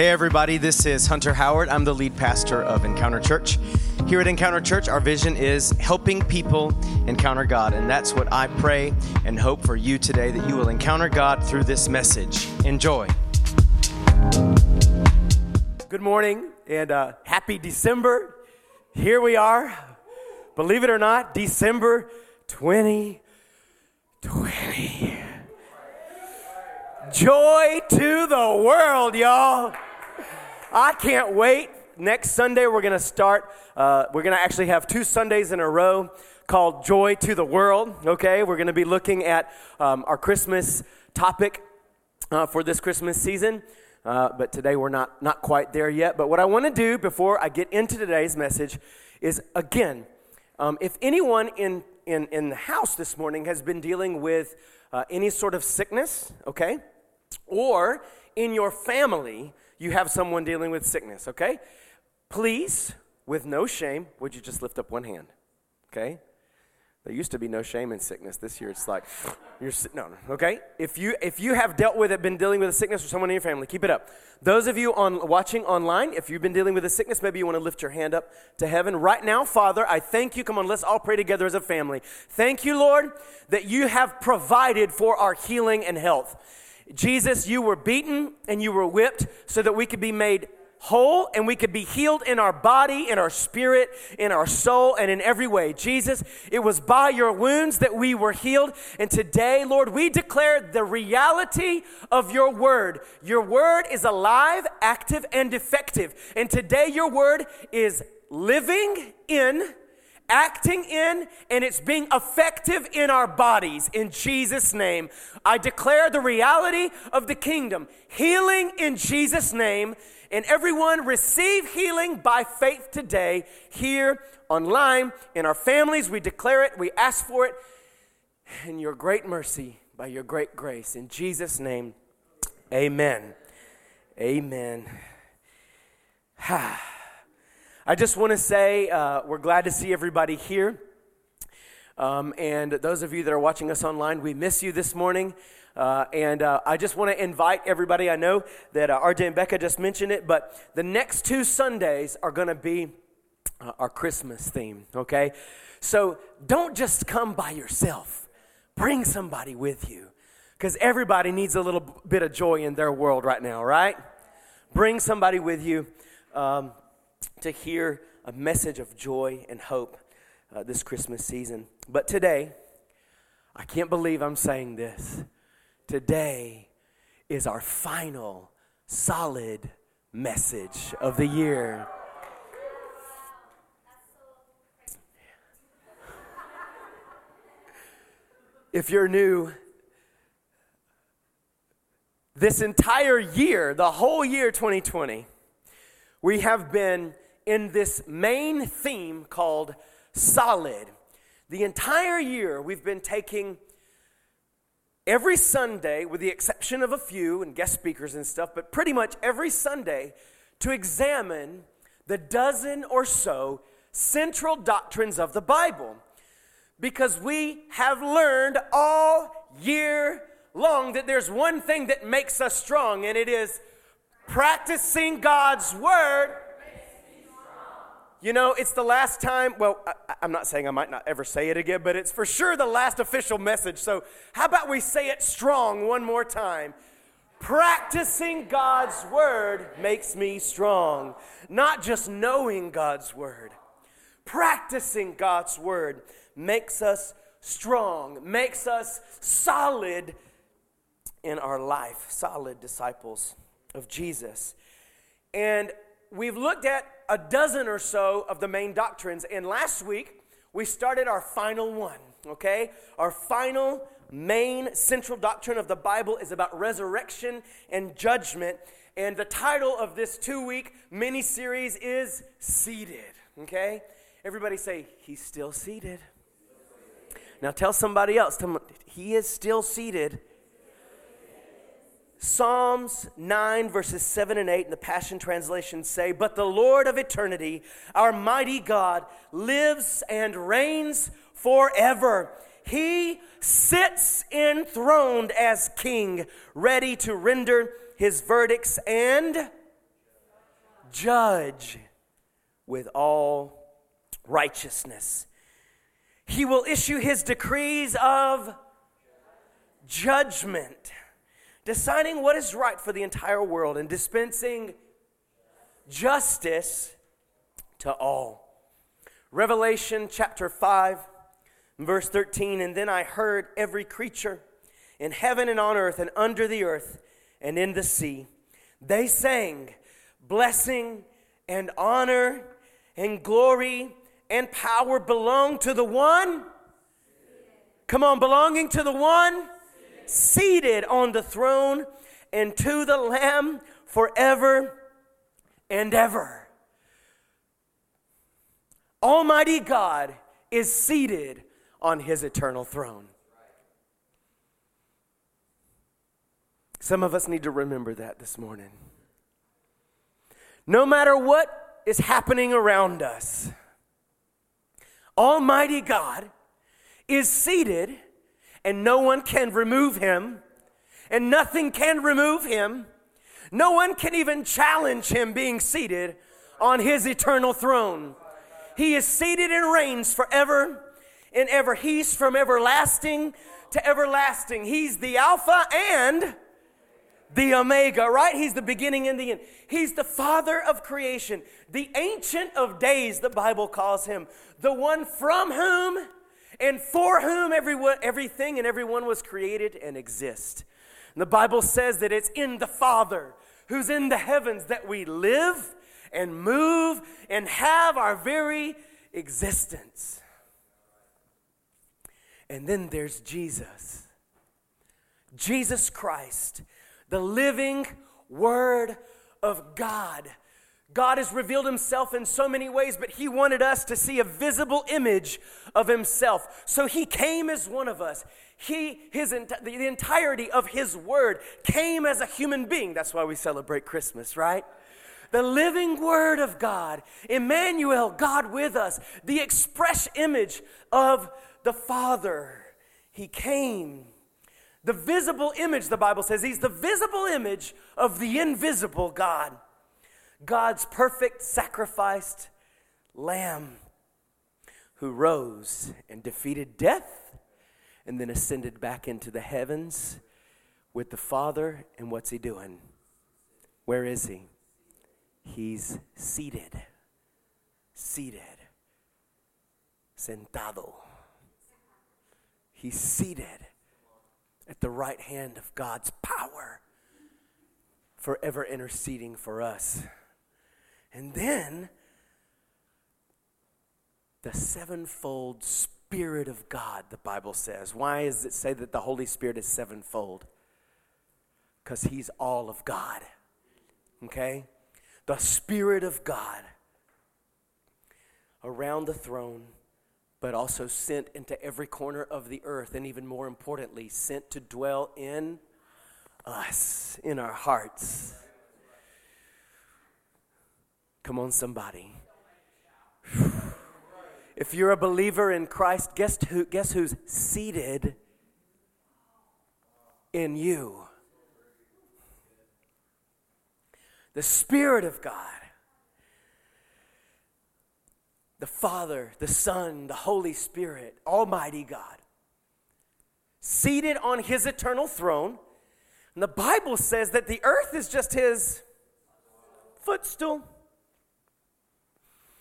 Hey, everybody, this is Hunter Howard. I'm the lead pastor of Encounter Church. Here at Encounter Church, our vision is helping people encounter God. And that's what I pray and hope for you today that you will encounter God through this message. Enjoy. Good morning and uh, happy December. Here we are. Believe it or not, December 2020. Joy to the world, y'all. I can't wait. Next Sunday, we're going to start, uh, we're going to actually have two Sundays in a row called Joy to the World. Okay, we're going to be looking at um, our Christmas topic uh, for this Christmas season. Uh, but today we're not, not quite there yet. But what I want to do before I get into today's message is again, um, if anyone in, in, in the house this morning has been dealing with uh, any sort of sickness, okay, or in your family, you have someone dealing with sickness, okay? Please, with no shame, would you just lift up one hand, okay? There used to be no shame in sickness. This year, it's like you're no, no. Okay, if you if you have dealt with it, been dealing with a sickness, or someone in your family, keep it up. Those of you on watching online, if you've been dealing with a sickness, maybe you want to lift your hand up to heaven right now, Father. I thank you. Come on, let's all pray together as a family. Thank you, Lord, that you have provided for our healing and health. Jesus, you were beaten and you were whipped so that we could be made whole and we could be healed in our body, in our spirit, in our soul, and in every way. Jesus, it was by your wounds that we were healed. And today, Lord, we declare the reality of your word. Your word is alive, active, and effective. And today, your word is living in acting in and it's being effective in our bodies in Jesus' name. I declare the reality of the kingdom, healing in Jesus' name, and everyone receive healing by faith today here online in our families. We declare it, we ask for it, in your great mercy, by your great grace. In Jesus' name, amen. Amen. Ah. I just want to say uh, we're glad to see everybody here. Um, and those of you that are watching us online, we miss you this morning. Uh, and uh, I just want to invite everybody. I know that uh, RJ and Becca just mentioned it, but the next two Sundays are going to be uh, our Christmas theme, okay? So don't just come by yourself, bring somebody with you because everybody needs a little bit of joy in their world right now, right? Bring somebody with you. Um, to hear a message of joy and hope uh, this Christmas season. But today, I can't believe I'm saying this. Today is our final solid message of the year. If you're new, this entire year, the whole year 2020, we have been in this main theme called solid. The entire year, we've been taking every Sunday, with the exception of a few and guest speakers and stuff, but pretty much every Sunday to examine the dozen or so central doctrines of the Bible. Because we have learned all year long that there's one thing that makes us strong, and it is practicing God's word. You know, it's the last time, well, I, am not saying I might not ever say it again, but it's for sure the last official message. So, how about we say it strong one more time? Practicing God's word makes me strong. Not just knowing God's word, practicing God's word makes us strong, makes us solid in our life, solid disciples of Jesus. And we've looked at a dozen or so of the main doctrines. And last week, we started our final one, okay? Our final main central doctrine of the Bible is about resurrection and judgment. And the title of this two week mini series is Seated, okay? Everybody say, He's still seated. Now tell somebody else, tell them, He is still seated Psalms 9, verses 7 and 8 in the Passion Translation say, But the Lord of eternity, our mighty God, lives and reigns forever. He sits enthroned as king, ready to render his verdicts and judge with all righteousness. He will issue his decrees of judgment, deciding what is right for the entire world and dispensing justice to all. Revelation chapter 5, verse 13 And then I heard every creature in heaven and on earth and under the earth and in the sea. They sang, Blessing and honor and glory and power belong to the one. Come on, belonging to the one seated on the throne and to the Lamb forever and ever. Almighty God is seated on his eternal throne. Some of us need to remember that this morning. No matter what is happening around us, Almighty God is seated, and no one can remove him, and nothing can remove him. No one can even challenge him being seated on his eternal throne. He is seated and reigns forever and ever. He's from everlasting to everlasting. He's the Alpha and the Omega, right? He's the beginning and the end. He's the Father of creation, the Ancient of Days, the Bible calls him, the one from whom and for whom everyone, everything and everyone was created and exist. And the Bible says that it's in the Father who's in the heavens that we live and move and have our very existence. And then there's Jesus. Jesus Christ the living Word of God. God has revealed himself in so many ways, but he wanted us to see a visible image of himself. So he came as one of us. He, his, the entirety of his word came as a human being. That's why we celebrate Christmas, right? The living word of God, Emmanuel, God with us, the express image of the Father. He came the visible image, the Bible says, he's the visible image of the invisible God. God's perfect sacrificed lamb who rose and defeated death and then ascended back into the heavens with the Father. And what's he doing? Where is he? He's seated. Seated. Sentado. He's seated at the right hand of God's power, forever interceding for us. And then the sevenfold Spirit of God, the Bible says. Why does it say that the Holy Spirit is sevenfold? Because He's all of God. Okay? The Spirit of God around the throne but also sent into every corner of the earth, and even more importantly, sent to dwell in us, in our hearts. Come on, somebody. If you're a believer in Christ, guess, who, guess who's seated in you? The Spirit of God the Father, the Son, the Holy Spirit, Almighty God, seated on his eternal throne. And the Bible says that the earth is just his footstool.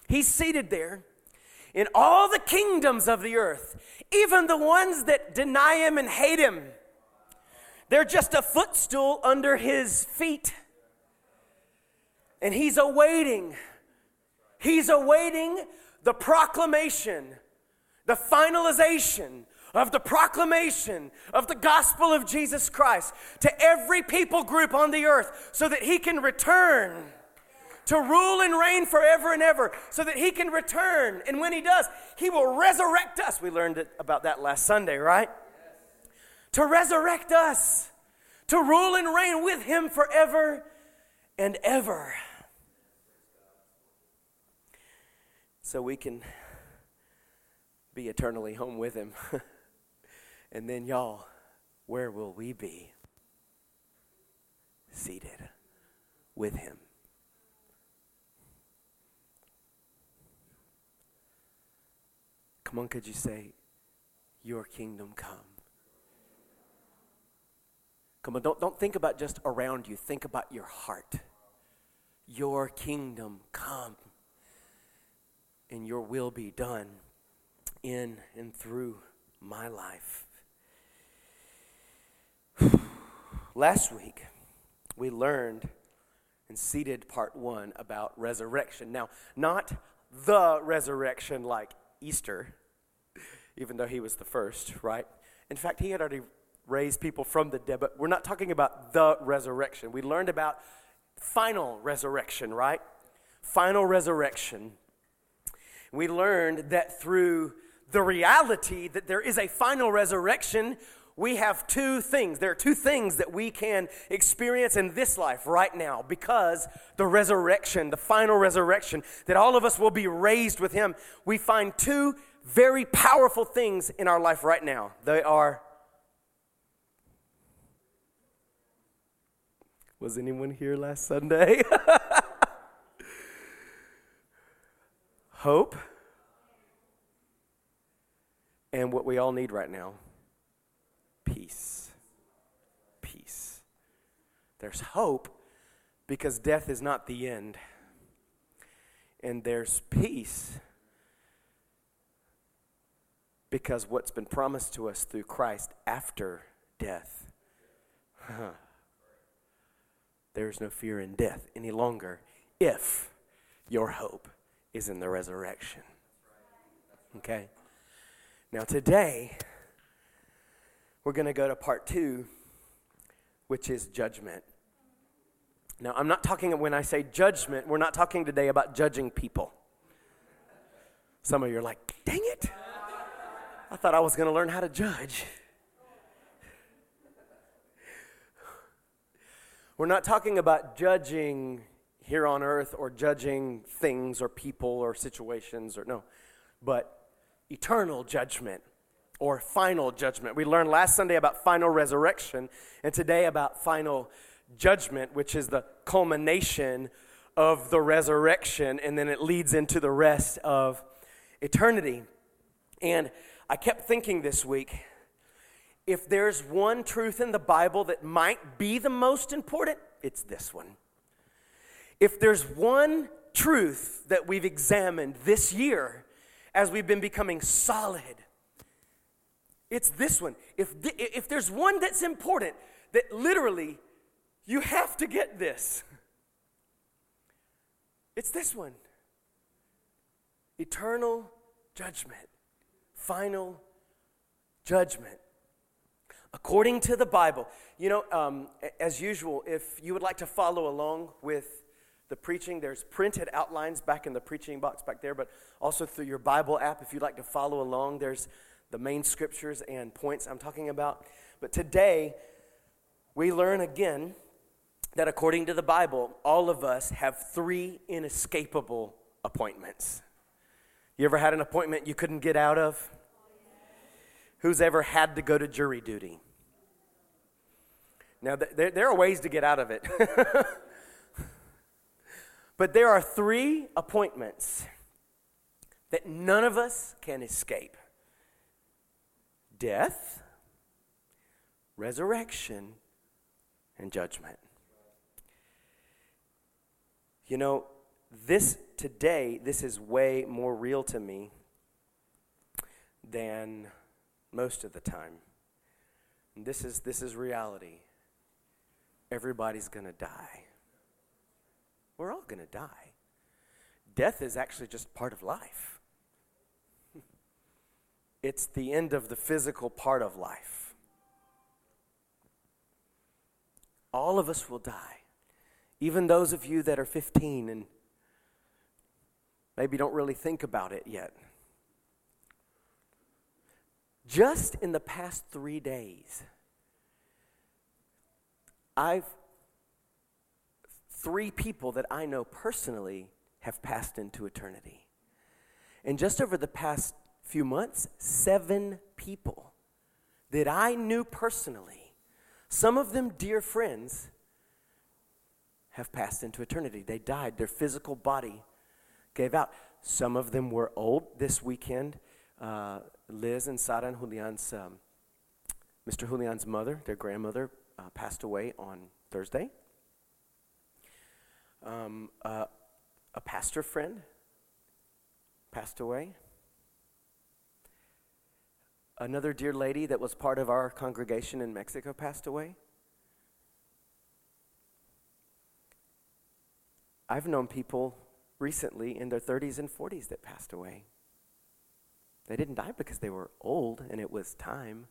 He's seated there in all the kingdoms of the earth, even the ones that deny him and hate him. They're just a footstool under his feet. And he's awaiting. He's awaiting the proclamation, the finalization of the proclamation of the gospel of Jesus Christ to every people group on the earth so that he can return to rule and reign forever and ever, so that he can return. And when he does, he will resurrect us. We learned about that last Sunday, right? To resurrect us, to rule and reign with him forever and ever. so we can be eternally home with Him. and then, y'all, where will we be? Seated with Him Come on, could you say, Your kingdom come? Come on, don't, don't think about just around you, think about your heart. Your kingdom come, and your will be done in and through my life. Last week, we learned and Seated part one about resurrection. Now, not the resurrection like Easter, even though he was the first, right? In fact, he had already raised people from the dead, but we're not talking about the resurrection. We learned about final resurrection, right? Final resurrection. We learned that through the reality that there is a final resurrection, we have two things. There are two things that we can experience in this life right now because the resurrection, the final resurrection, that all of us will be raised with Him. We find two very powerful things in our life right now. They are. Was anyone here last Sunday? Hope. And what we all need right now peace. Peace. There's hope because death is not the end. And there's peace because what's been promised to us through Christ after death. There's no fear in death any longer if your hope is in the resurrection. Okay? Now, today, we're going to go to part two, which is judgment. Now, I'm not talking, when I say judgment, we're not talking today about judging people. Some of you are like, dang it. I thought I was going to learn how to judge. We're not talking about judging here on earth or judging things or people or situations or no, but eternal judgment or final judgment. We learned last Sunday about final resurrection and today about final judgment, which is the culmination of the resurrection, and then it leads into the rest of eternity. And I kept thinking this week if there's one truth in the Bible that might be the most important, it's this one. If there's one truth that we've examined this year as we've been becoming solid, it's this one. If, th- if there's one that's important, that literally you have to get this, it's this one eternal judgment, final judgment. According to the Bible, you know, um, as usual, if you would like to follow along with the preaching, there's printed outlines back in the preaching box back there, but also through your Bible app, if you'd like to follow along, there's the main scriptures and points I'm talking about. But today, we learn again that according to the Bible, all of us have three inescapable appointments. You ever had an appointment you couldn't get out of? Who's ever had to go to jury duty? Now, there, there are ways to get out of it. but there are three appointments that none of us can escape death, resurrection, and judgment. You know, this today, this is way more real to me than most of the time. And this is this is reality. Everybody's going to die. We're all going to die. Death is actually just part of life. It's the end of the physical part of life. All of us will die. Even those of you that are 15 and maybe don't really think about it yet. Just in the past three days, I've three people that I know personally have passed into eternity. And just over the past few months, seven people that I knew personally, some of them dear friends, have passed into eternity. They died, their physical body gave out. Some of them were old this weekend. uh, Liz and Sara and Julian's, um, Mr. Julian's mother, their grandmother, uh, passed away on Thursday. Um, uh, a pastor friend passed away. Another dear lady that was part of our congregation in Mexico passed away. I've known people recently in their 30s and 40s that passed away. They didn't die because they were old and it was time.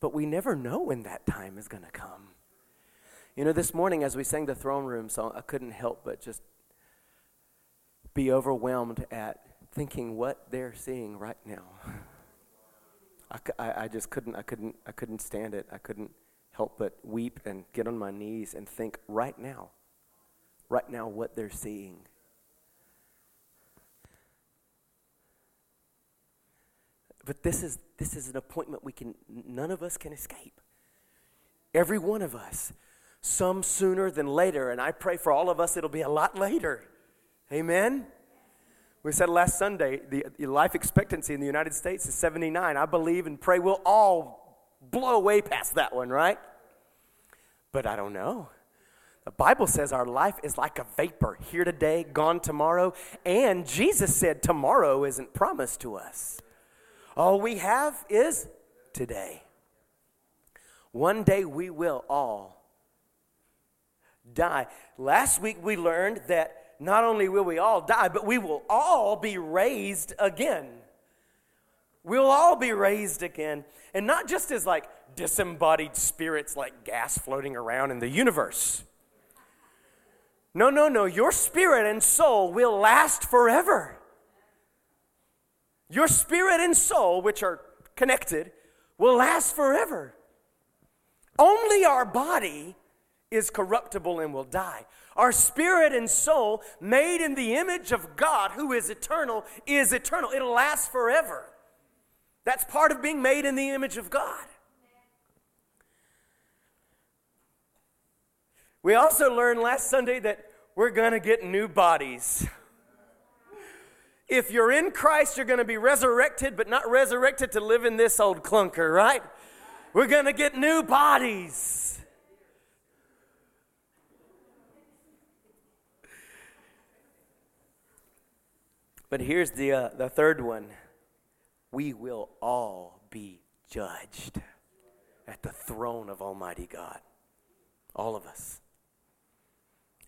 But we never know when that time is going to come. You know, this morning as we sang the throne room song, I couldn't help but just be overwhelmed at thinking what they're seeing right now. I, I, I just couldn't, I couldn't, I couldn't stand it. I couldn't help but weep and get on my knees and think right now, right now what they're seeing. But this is, this is an appointment we can, none of us can escape. Every one of us, some sooner than later, and I pray for all of us it'll be a lot later. Amen? We said last Sunday the, the life expectancy in the United States is 79. I believe and pray we'll all blow way past that one, right? But I don't know. The Bible says our life is like a vapor, here today, gone tomorrow. And Jesus said tomorrow isn't promised to us. All we have is today. One day we will all die. Last week we learned that not only will we all die, but we will all be raised again. We'll all be raised again. And not just as like disembodied spirits like gas floating around in the universe. No, no, no. Your spirit and soul will last forever. Your spirit and soul, which are connected, will last forever. Only our body is corruptible and will die. Our spirit and soul, made in the image of God, who is eternal, is eternal. It'll last forever. That's part of being made in the image of God. We also learned last Sunday that we're going to get new bodies. If you're in Christ, you're going to be resurrected, but not resurrected to live in this old clunker, right? We're going to get new bodies. But here's the, uh, the third one we will all be judged at the throne of Almighty God. All of us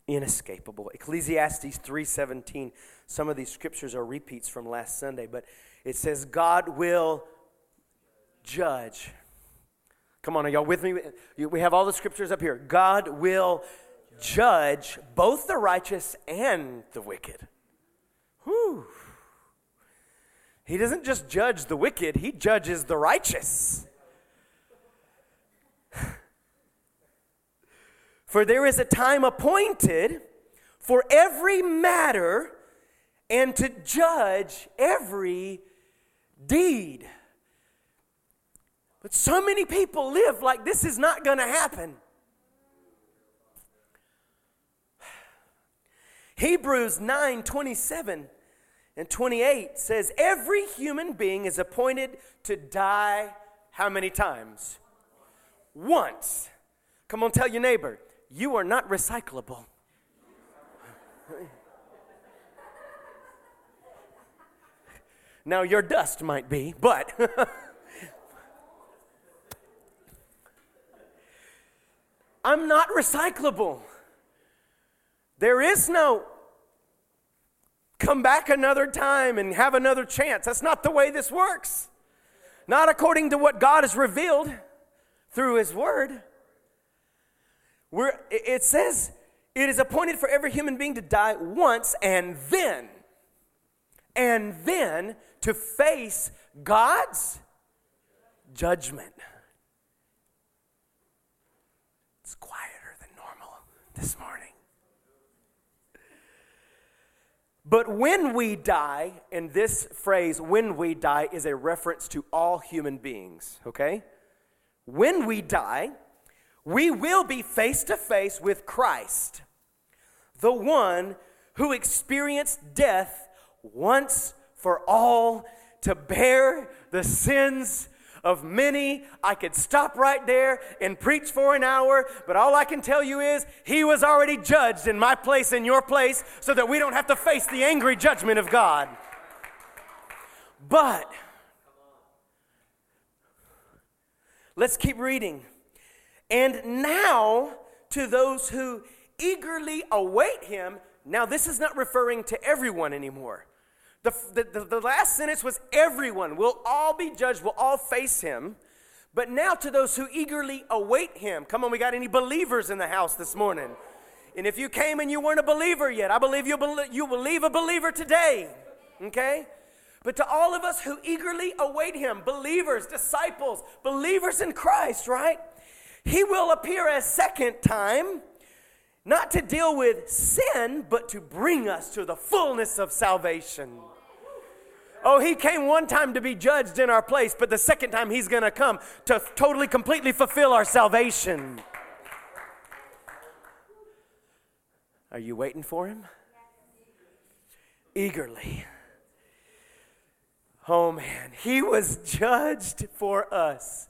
inescapable. Ecclesiastes 3:17. Some of these scriptures are repeats from last Sunday, but it says God will judge. Come on, are y'all with me? We have all the scriptures up here. God will judge both the righteous and the wicked. Whew. He doesn't just judge the wicked, he judges the righteous. For there is a time appointed for every matter and to judge every deed. But so many people live like this is not going to happen. Hebrews 9 27 and 28 says, Every human being is appointed to die how many times? Once. Come on, tell your neighbor, you are not recyclable. Now, your dust might be, but. I'm not recyclable. There is no come back another time and have another chance. That's not the way this works. Not according to what God has revealed through His Word. We're, it says it is appointed for every human being to die once and then, and then to face God's judgment. It's quieter than normal this morning. But when we die, and this phrase, when we die, is a reference to all human beings, okay? When we die, we will be face to face with Christ, the one who experienced death once for all to bear the sins of many. I could stop right there and preach for an hour, but all I can tell you is he was already judged in my place and your place so that we don't have to face the angry judgment of God. But let's keep reading. And now to those who eagerly await him, now this is not referring to everyone anymore. The, the, the, last sentence was everyone will all be judged, will all face him. But now to those who eagerly await him. Come on, we got any believers in the house this morning? And if you came and you weren't a believer yet, I believe you will you believe a believer today. Okay? But to all of us who eagerly await him, believers, disciples, believers in Christ, right? He will appear a second time, not to deal with sin, but to bring us to the fullness of salvation. Oh, he came one time to be judged in our place, but the second time he's going to come to totally, completely fulfill our salvation. Are you waiting for him? Eagerly. Oh man, he was judged for us.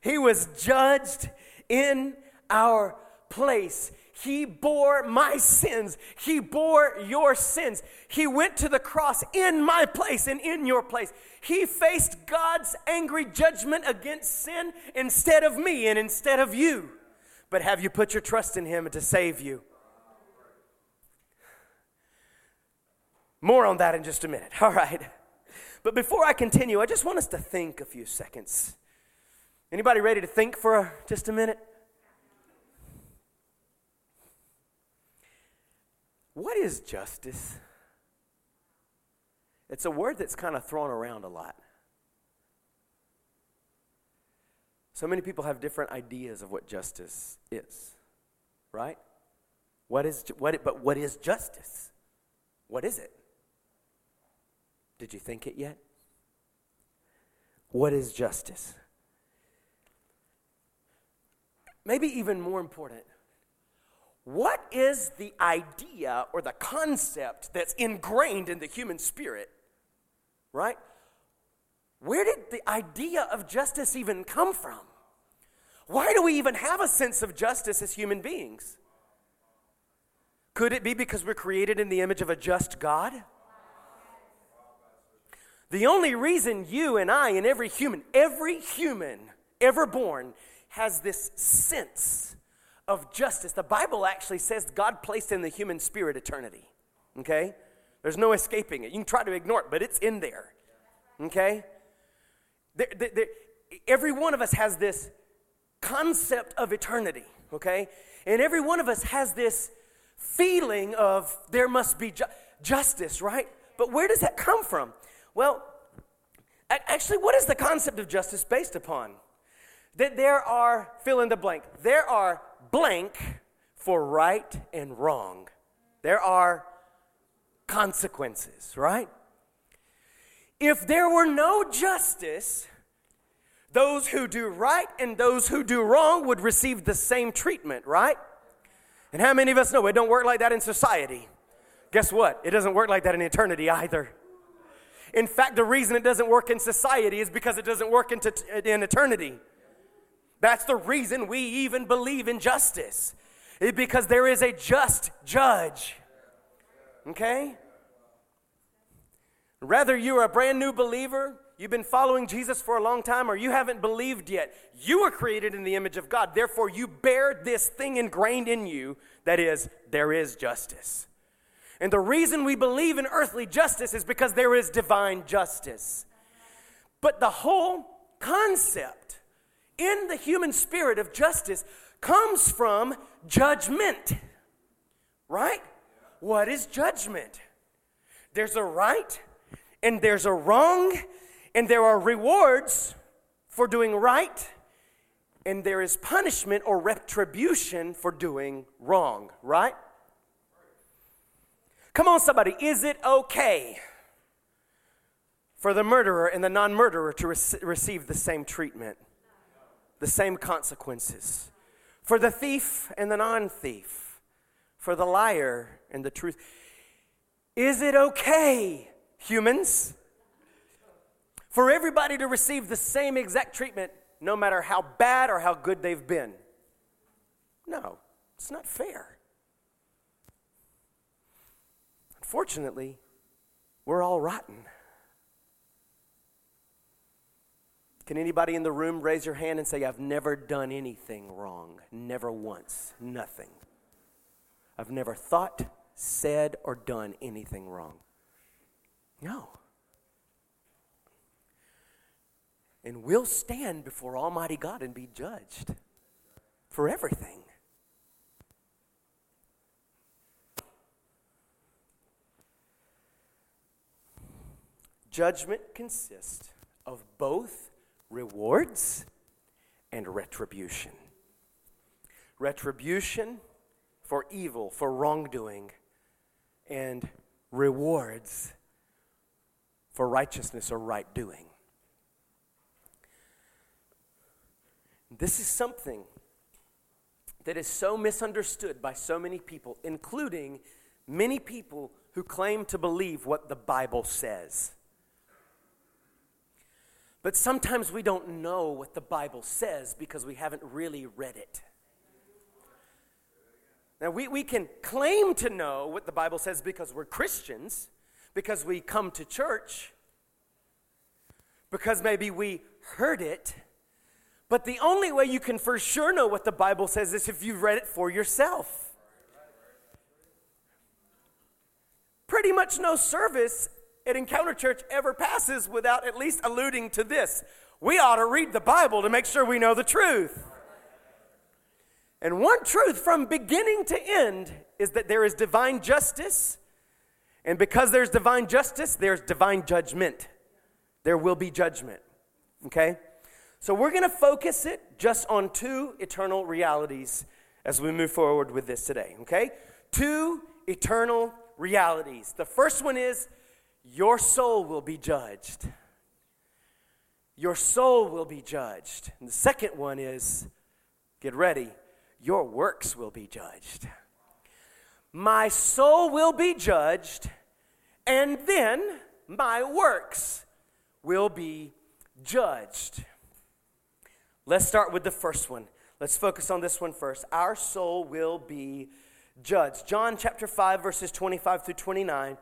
He was judged in our place. He bore my sins. He bore your sins. He went to the cross in my place and in your place. He faced God's angry judgment against sin instead of me and instead of you. But have you put your trust in Him to save you? More on that in just a minute. All right. But before I continue, I just want us to think a few seconds. Anybody ready to think for just a minute? What is justice? It's a word that's kind of thrown around a lot. So many people have different ideas of what justice is, right? What is what but what is justice? What is it? Did you think it yet? What is justice? Maybe even more important, what is the idea or the concept that's ingrained in the human spirit? Right? Where did the idea of justice even come from? Why do we even have a sense of justice as human beings? Could it be because we're created in the image of a just God? The only reason you and I and every human, every human ever born has this sense of justice. The Bible actually says God placed in the human spirit eternity. Okay? There's no escaping it. You can try to ignore it, but it's in there. Okay? There, there, there, every one of us has this concept of eternity. Okay? And every one of us has this feeling of there must be ju- justice, right? But where does that come from? Well, actually, what is the concept of justice based upon? That there are, fill in the blank, there are blank for right and wrong. There are consequences, right? If there were no justice, those who do right and those who do wrong would receive the same treatment, right? And how many of us know it don't work like that in society? Guess what? It doesn't work like that in eternity either. In fact, the reason it doesn't work in society is because it doesn't work in, t- in eternity. That's the reason we even believe in justice, because there is a just judge. Okay? Rather, you're a brand new believer, you've been following Jesus for a long time, or you haven't believed yet, you were created in the image of God. Therefore, you bear this thing ingrained in you that is, there is justice. And the reason we believe in earthly justice is because there is divine justice. But the whole concept in the human spirit of justice comes from judgment. Right? What is judgment? There's a right and there's a wrong, and there are rewards for doing right, and there is punishment or retribution for doing wrong, right? Come on, somebody, is it okay for the murderer and the non murderer to rec- receive the same treatment? The same consequences. For the thief and the non thief, for the liar and the truth. Is it okay, humans? for everybody to receive the same exact treatment, no matter how bad or how good they've been. No, it's not fair. Unfortunately, we're all rotten. Can anybody in the room raise your hand and say, I've never done anything wrong? Never once. Nothing. I've never thought, said, or done anything wrong. No. And we'll stand before Almighty God and be judged for everything. Judgment consists of both rewards and retribution. Retribution for evil, for wrongdoing, and rewards for righteousness or right doing. This is something that is so misunderstood by so many people, including many people who claim to believe what the Bible says. But sometimes we don't know what the Bible says because we haven't really read it. Now, we, we can claim to know what the Bible says because we're Christians, because we come to church, because maybe we heard it. But the only way you can for sure know what the Bible says is if you've read it for yourself. Pretty much no service at Encounter Church ever passes without at least alluding to this. We ought to read the Bible to make sure we know the truth. And one truth from beginning to end is that there is divine justice, and because there's divine justice, there's divine judgment. There will be judgment. Okay? So we're going to focus it just on two eternal realities as we move forward with this today. Okay? Two eternal realities. The first one is your soul will be judged. Your soul will be judged. And the second one is get ready, your works will be judged. My soul will be judged, and then my works will be judged. Let's start with the first one. Let's focus on this one first. Our soul will be judged. John chapter 5, verses 25 through 29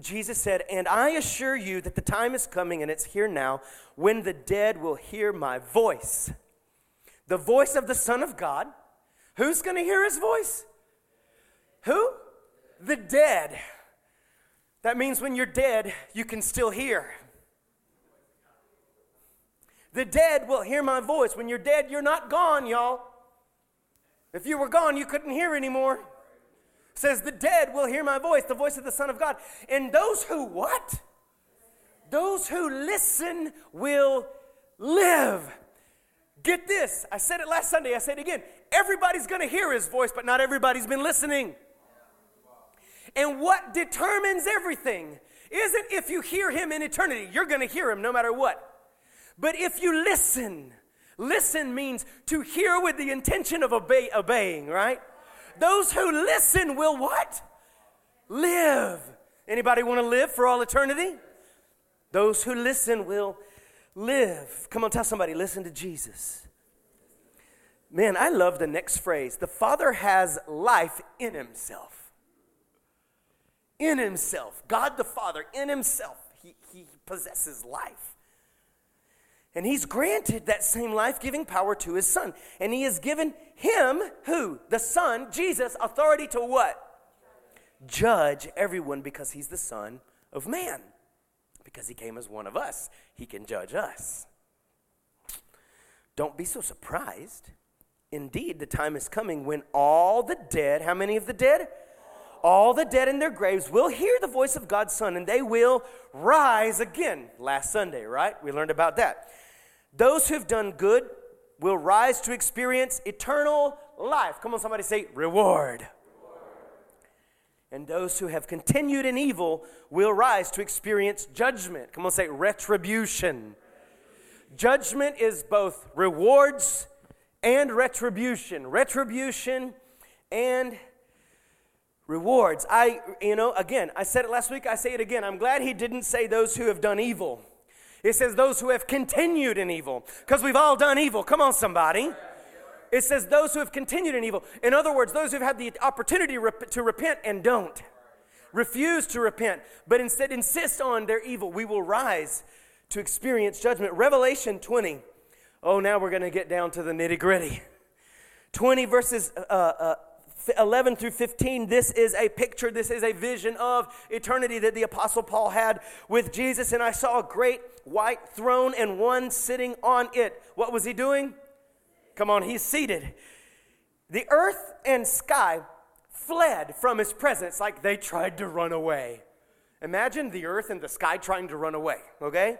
Jesus said, And I assure you that the time is coming, and it's here now, when the dead will hear my voice. The voice of the Son of God. Who's going to hear his voice? Who? The dead. That means when you're dead, you can still hear. The dead will hear my voice. When you're dead, you're not gone, y'all. If you were gone, you couldn't hear anymore says, The dead will hear my voice, the voice of the Son of God. And those who what? Those who listen will live. Get this. I said it last Sunday. I said it again. Everybody's going to hear his voice, but not everybody's been listening. And what determines everything isn't if you hear him in eternity, you're going to hear him no matter what. But if you listen, listen means to hear with the intention of obey, obeying, right? Those who listen will what? Live. Anybody want to live for all eternity? Those who listen will live. Come on, tell somebody, listen to Jesus. Man, I love the next phrase. The Father has life in himself. In himself. God the Father, in himself, he, he possesses life. And he's granted that same life giving power to his son. And he has given him, who? The son, Jesus, authority to what? Judge everyone because he's the son of man. Because he came as one of us, he can judge us. Don't be so surprised. Indeed, the time is coming when all the dead, how many of the dead? All the dead in their graves will hear the voice of God's Son and they will rise again. Last Sunday, right? We learned about that. Those who've done good will rise to experience eternal life. Come on, somebody say, reward. And those who have continued in evil will rise to experience judgment. Come on, say retribution. Judgment is both rewards and retribution. Retribution and rewards. I, you know, again, I said it last week, I say it again. I'm glad he didn't say those who have done evil It says those who have continued in evil, because we've all done evil. Come on, somebody. It says those who have continued in evil. In other words, those who've had the opportunity to repent and don't. Refuse to repent, but instead insist on their evil. We will rise to experience judgment. Revelation 20. Oh, now we're going to get down to the nitty gritty. 20 verses uh, uh, 11 through 15, this is a picture, this is a vision of eternity that the Apostle Paul had with Jesus. And I saw a great white throne and one sitting on it. What was he doing? Come on, he's seated. The earth and sky fled from his presence like they tried to run away. Imagine the earth and the sky trying to run away, okay?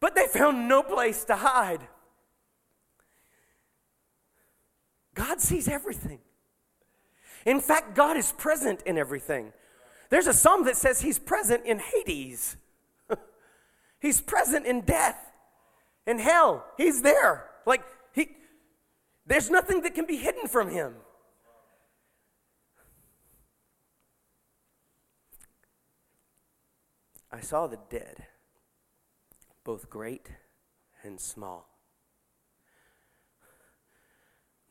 But they found no place to hide. God sees everything. In fact, God is present in everything. There's a psalm that says he's present in Hades. he's present in death, in hell. He's there. Like he there's nothing that can be hidden from him. I saw the dead, both great and small.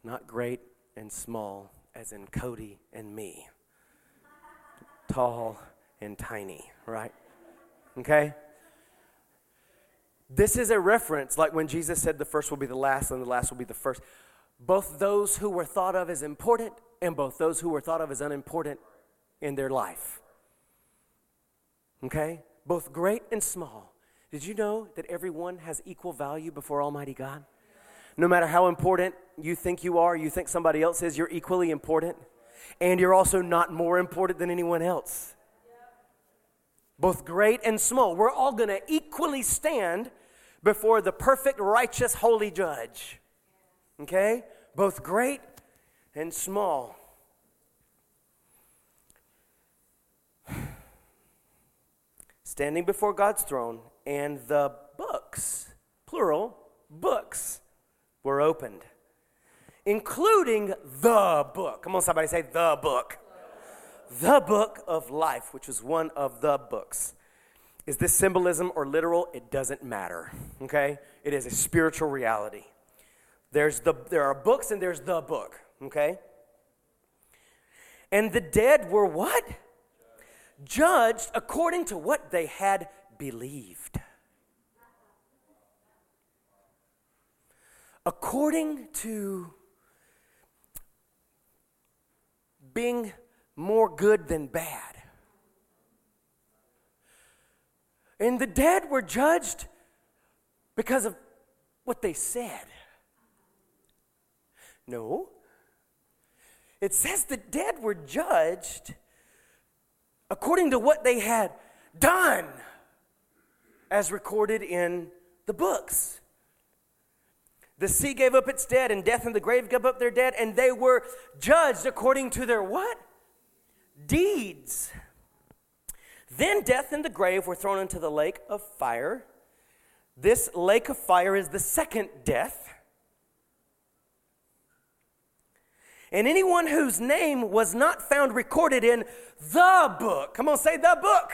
Not great and small as in Cody and me. Tall and tiny, right? Okay? This is a reference, like when Jesus said the first will be the last and the last will be the first. Both those who were thought of as important and both those who were thought of as unimportant in their life. Okay? Both great and small. Did you know that everyone has equal value before Almighty God? No matter how important you think you are, you think somebody else is, you're equally important. And you're also not more important than anyone else. Both great and small. We're all to equally stand before the perfect, righteous, holy judge. Okay? Both great and small. Standing before God's throne and the books, plural, books were opened, including the book. Come on, somebody say the book. The book of life, which was one of the books. Is this symbolism or literal? It doesn't matter. Okay? It is a spiritual reality. There's the, there are books and there's the book. Okay? And the dead were what? Judged according to what they had believed. According to being more good than bad. And the dead were judged because of what they said. No. It says the dead were judged according to what they had done, as recorded in the books. The sea gave up its dead, and death and the grave gave up their dead, and they were judged according to their what? Deeds. Then death and the grave were thrown into the lake of fire. This lake of fire is the second death. And anyone whose name was not found recorded in the book, come on, say the book,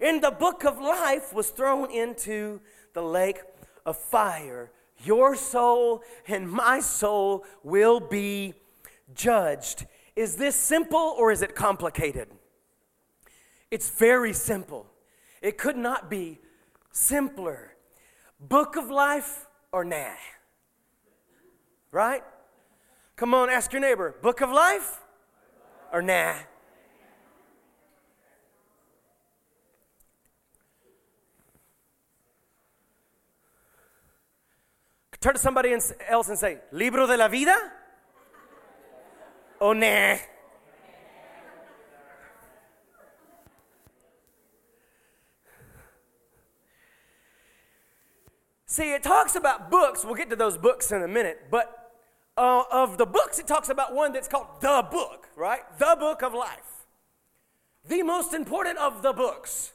in the book of life was thrown into the lake of fire. Your soul and my soul will be judged. Is this simple or is it complicated? It's very simple. It could not be simpler. Book of life or nah? Right? Come on, ask your neighbor book of life or nah? Turn to somebody else and say, Libro de la vida? Oh, nah. See, it talks about books. We'll get to those books in a minute. But uh, of the books, it talks about one that's called the book, right? The book of life. The most important of the books.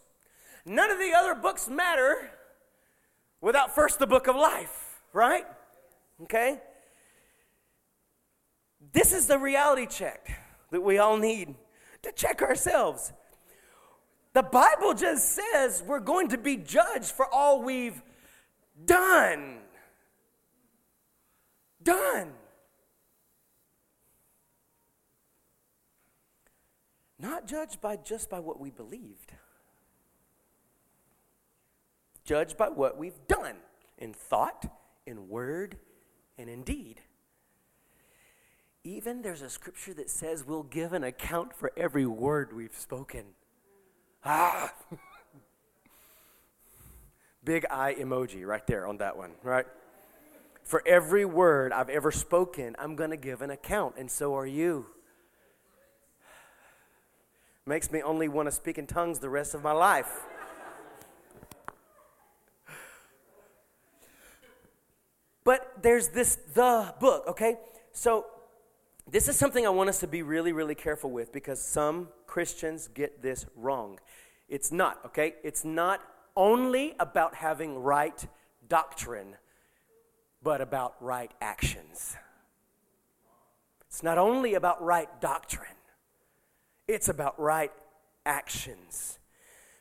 None of the other books matter without first the book of life right? Okay? This is the reality check that we all need to check ourselves. The Bible just says we're going to be judged for all we've done. Done. Not judged by just by what we believed. Judged by what we've done in thought, in word, and in deed. Even there's a scripture that says we'll give an account for every word we've spoken. Ah! Big eye emoji right there on that one, right? For every word I've ever spoken, I'm going to give an account, and so are you. Makes me only want to speak in tongues the rest of my life. But there's this, the book, okay? So this is something I want us to be really, really careful with because some Christians get this wrong. It's not, okay? It's not only about having right doctrine, but about right actions. It's not only about right doctrine, it's about right actions.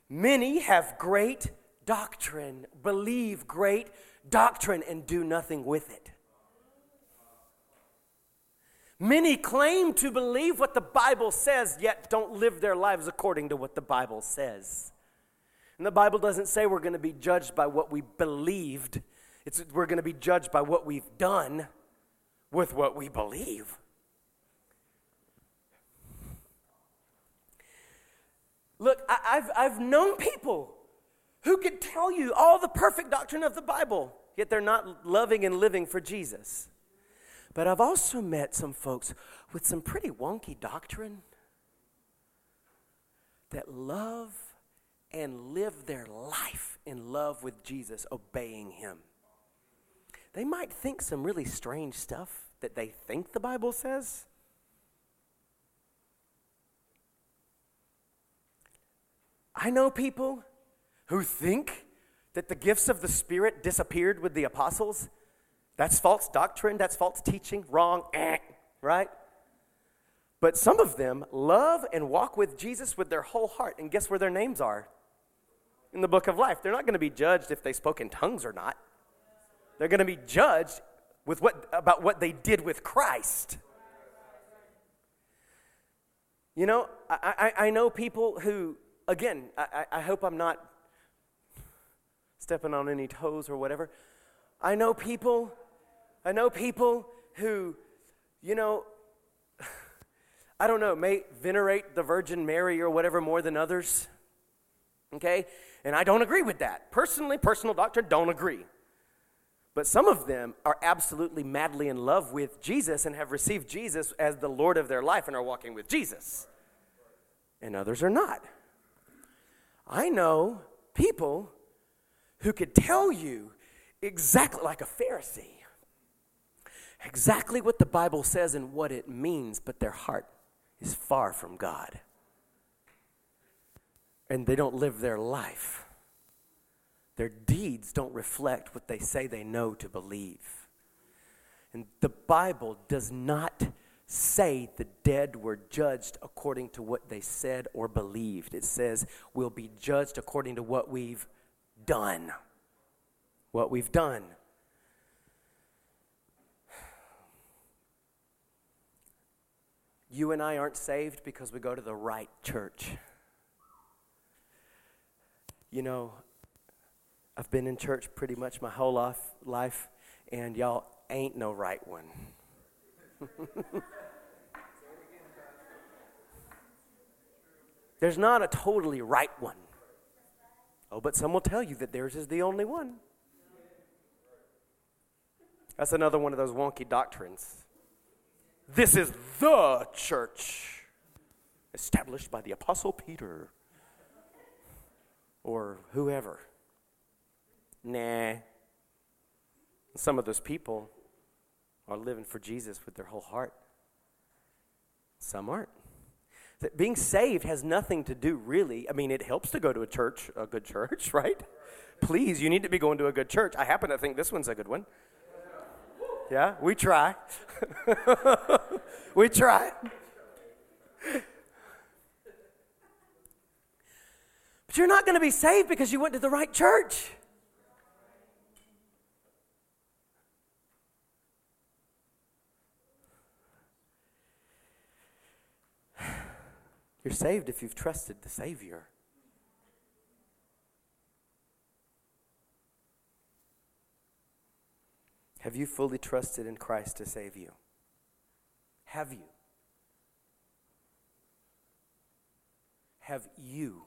Many have great doctrine, believe great doctrine, and do nothing with it. Many claim to believe what the Bible says, yet don't live their lives according to what the Bible says. And the Bible doesn't say we're going to be judged by what we believed, it's, we're going to be judged by what we've done with what we believe. Look, I, have I've known people who could tell you all the perfect doctrine of the Bible, yet they're not loving and living for Jesus. But I've also met some folks with some pretty wonky doctrine that love and live their life in love with Jesus, obeying Him. They might think some really strange stuff that they think the Bible says. I know people who think that the gifts of the Spirit disappeared with the apostles that's false doctrine, that's false teaching, wrong, eh, right? But some of them love and walk with Jesus with their whole heart. And guess where their names are? In the book of life. They're not going to be judged if they spoke in tongues or not. They're going to be judged with what, about what they did with Christ. You know, I, I, I know people who, again, I, I hope I'm not stepping on any toes or whatever. I know people I know people who, you know, I don't know, may venerate the Virgin Mary or whatever more than others. Okay? And I don't agree with that. Personally, personal doctrine, don't agree. But some of them are absolutely madly in love with Jesus and have received Jesus as the Lord of their life and are walking with Jesus. And others are not. I know people who could tell you exactly like a Pharisee exactly what the Bible says and what it means, but their heart is far from God. And they don't live their life. Their deeds don't reflect what they say they know to believe. And the Bible does not say the dead were judged according to what they said or believed. It says we'll be judged according to what we've done. What we've done. You and I aren't saved because we go to the right church. You know, I've been in church pretty much my whole life, life and y'all ain't no right one. There's not a totally right one. Oh, but some will tell you that theirs is the only one. That's another one of those wonky doctrines. This is the church established by the Apostle Peter or whoever. Nah. Some of those people are living for Jesus with their whole heart. Some aren't. That being saved has nothing to do really. I mean, it helps to go to a church, a good church, right? Please, you need to be going to a good church. I happen to think this one's a good one. Yeah, we try. we try. But you're not going to be saved because you went to the right church. You're saved if you've trusted the Savior. Have you fully trusted in Christ to save you? Have you? Have you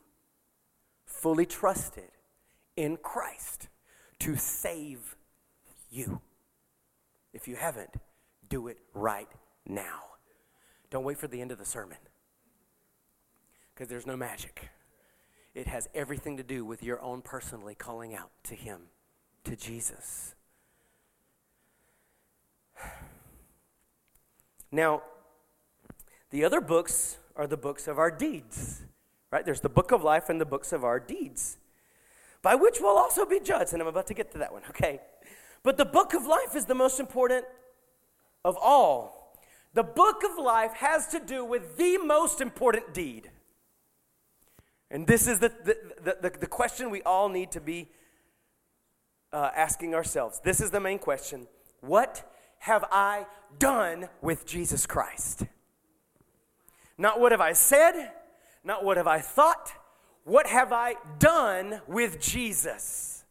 fully trusted in Christ to save you? If you haven't, do it right now. Don't wait for the end of the sermon because there's no magic. It has everything to do with your own personally calling out to Him, to Jesus. Now, the other books are the books of our deeds, right? There's the book of life and the books of our deeds, by which we'll also be judged. And I'm about to get to that one, okay? But the book of life is the most important of all. The book of life has to do with the most important deed. And this is the, the, the, the question we all need to be uh, asking ourselves. This is the main question What have I done with Jesus Christ? Not what have I said, not what have I thought, what have I done with Jesus?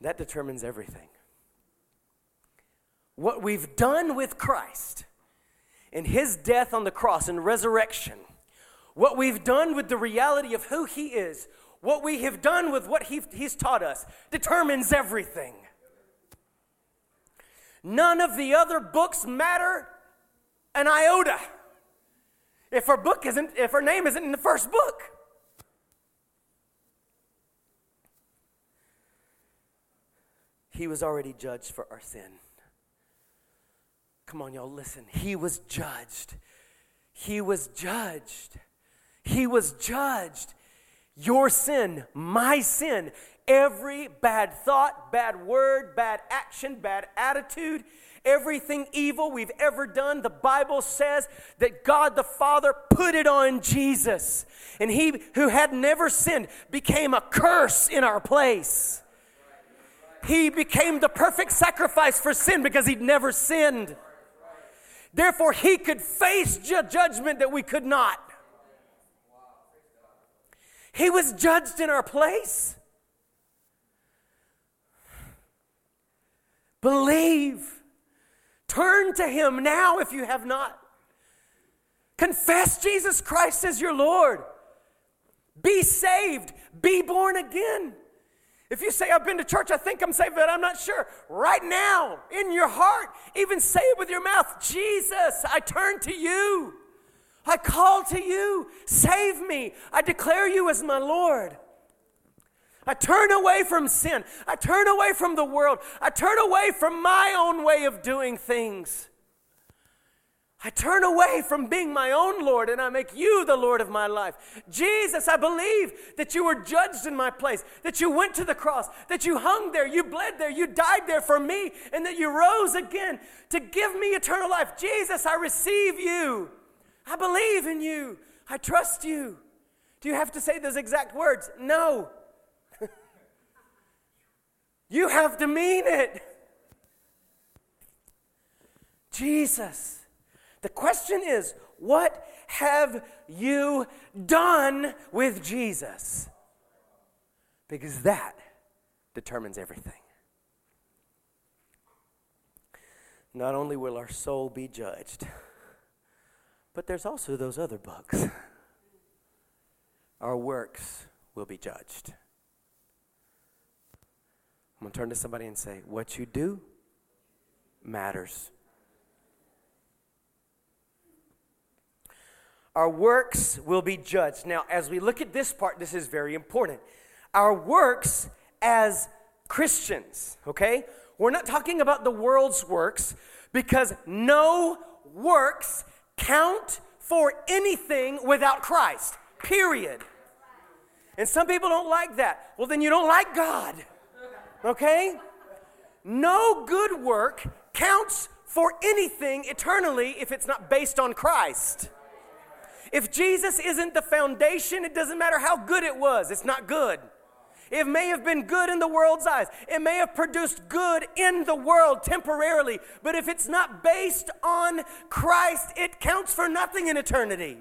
That determines everything. What we've done with Christ in his death on the cross and resurrection, what we've done with the reality of who he is, what we have done with what he, He's taught us determines everything. None of the other books matter an iota if her book isn't, if her name isn't in the first book. He was already judged for our sin. Come on, y'all, listen. He was judged. He was judged. He was judged your sin, my sin, every bad thought, bad word, bad action, bad attitude, everything evil we've ever done, the Bible says that God the Father put it on Jesus. And he who had never sinned became a curse in our place. He became the perfect sacrifice for sin because he'd never sinned. Therefore, he could face judgment that we could not. He was judged in our place. Believe. Turn to Him now if you have not. Confess Jesus Christ as your Lord. Be saved. Be born again. If you say, I've been to church, I think I'm saved, but I'm not sure. Right now, in your heart, even say it with your mouth Jesus, I turn to you. I call to you, save me. I declare you as my Lord. I turn away from sin. I turn away from the world. I turn away from my own way of doing things. I turn away from being my own Lord and I make you the Lord of my life. Jesus, I believe that you were judged in my place, that you went to the cross, that you hung there, you bled there, you died there for me, and that you rose again to give me eternal life. Jesus, I receive you. I believe in you. I trust you. Do you have to say those exact words? No. you have to mean it. Jesus. The question is, what have you done with Jesus? Because that determines everything. Not only will our soul be judged, but there's also those other books. Our works will be judged. I'm going to turn to somebody and say, What you do matters. Our works will be judged. Now, as we look at this part, this is very important. Our works as Christians, okay? We're not talking about the world's works because no works count for anything without Christ, period. And some people don't like that. Well, then you don't like God, okay? No good work counts for anything eternally if it's not based on Christ. If Jesus isn't the foundation, it doesn't matter how good it was, it's not good. It may have been good in the world's eyes. It may have produced good in the world temporarily. But if it's not based on Christ, it counts for nothing in eternity.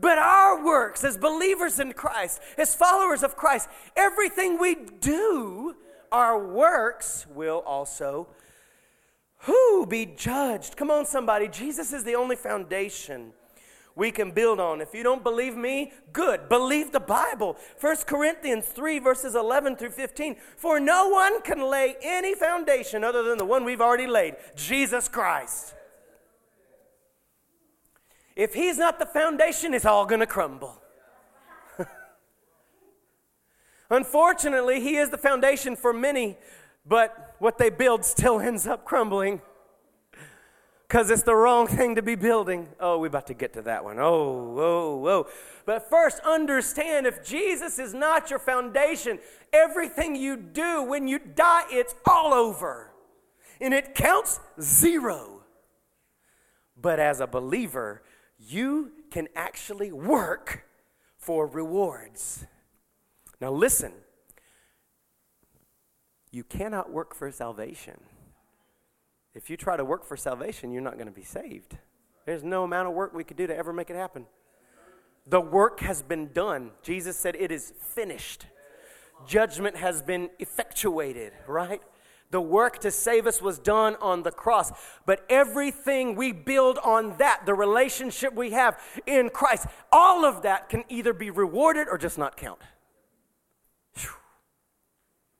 But our works as believers in Christ, as followers of Christ, everything we do, our works will also who be judged. Come on, somebody. Jesus is the only foundation we can build on. If you don't believe me, good. Believe the Bible. 1 Corinthians 3, verses 11 through 15. For no one can lay any foundation other than the one we've already laid Jesus Christ. If he's not the foundation, it's all going to crumble. Unfortunately, he is the foundation for many, but what they build still ends up crumbling because it's the wrong thing to be building. Oh, we're about to get to that one. Oh, whoa, whoa. But first, understand if Jesus is not your foundation, everything you do when you die, it's all over. And it counts zero. But as a believer, you can actually work for rewards. Now, listen you cannot work for salvation. If you try to work for salvation, you're not going to be saved. There's no amount of work we could do to ever make it happen. The work has been done. Jesus said it is finished. Judgment has been effectuated, right? The work to save us was done on the cross. But everything we build on that, the relationship we have in Christ, all of that can either be rewarded or just not count.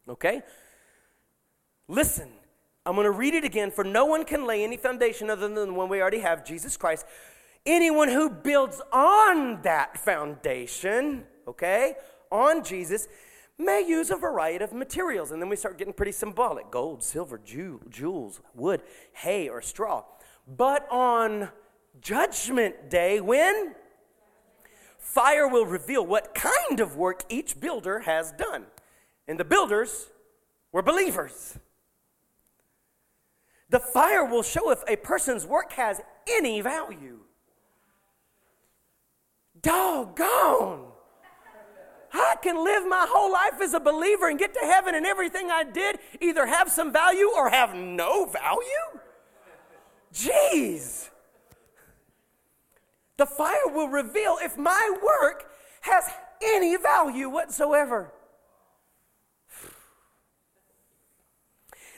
Okay? Listen, I'm going to read it again. For no one can lay any foundation other than the one we already have, Jesus Christ. Anyone who builds on that foundation, okay, on Jesus, may use a variety of materials. And then we start getting pretty symbolic gold, silver, jewels, wood, hay, or straw. But on Judgment Day, when? Fire will reveal what kind of work each builder has done. And the builders were believers. The fire will show if a person's work has any value. Doggone. I can live my whole life as a believer and get to heaven, and everything I did either have some value or have no value? Jeez. The fire will reveal if my work has any value whatsoever.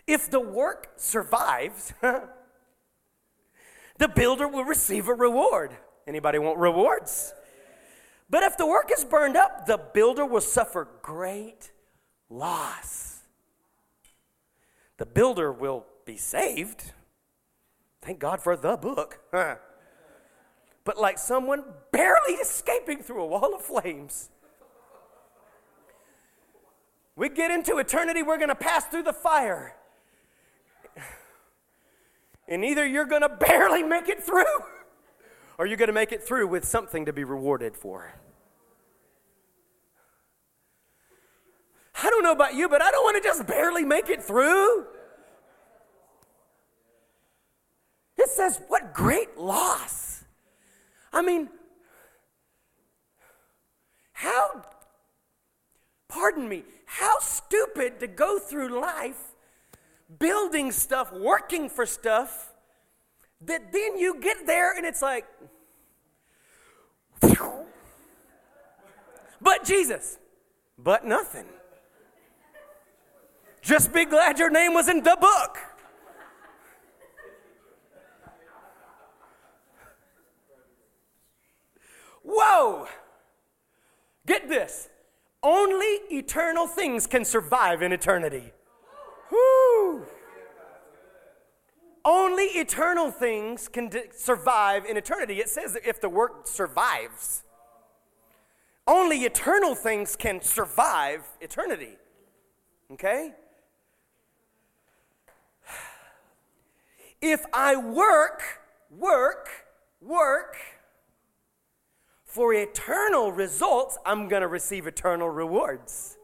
If the work survives, the builder will receive a reward. Anybody want rewards? But if the work is burned up, the builder will suffer great loss. The builder will be saved. Thank God for the book. but like someone barely escaping through a wall of flames. We get into eternity, we're going to pass through the fire. And either you're going to barely make it through or you're going to make it through with something to be rewarded for. I don't know about you, but I don't want to just barely make it through. It says, What great loss. I mean, how, pardon me, how stupid to go through life building stuff, working for stuff, that then you get there and it's like, but Jesus, but nothing. Just be glad your name was in the book. Whoa! Get this. Only eternal things can survive in eternity. Whew. Only eternal things can d- survive in eternity. It says that if the work survives, only eternal things can survive eternity. Okay? If I work, work, work for eternal results, I'm going to receive eternal rewards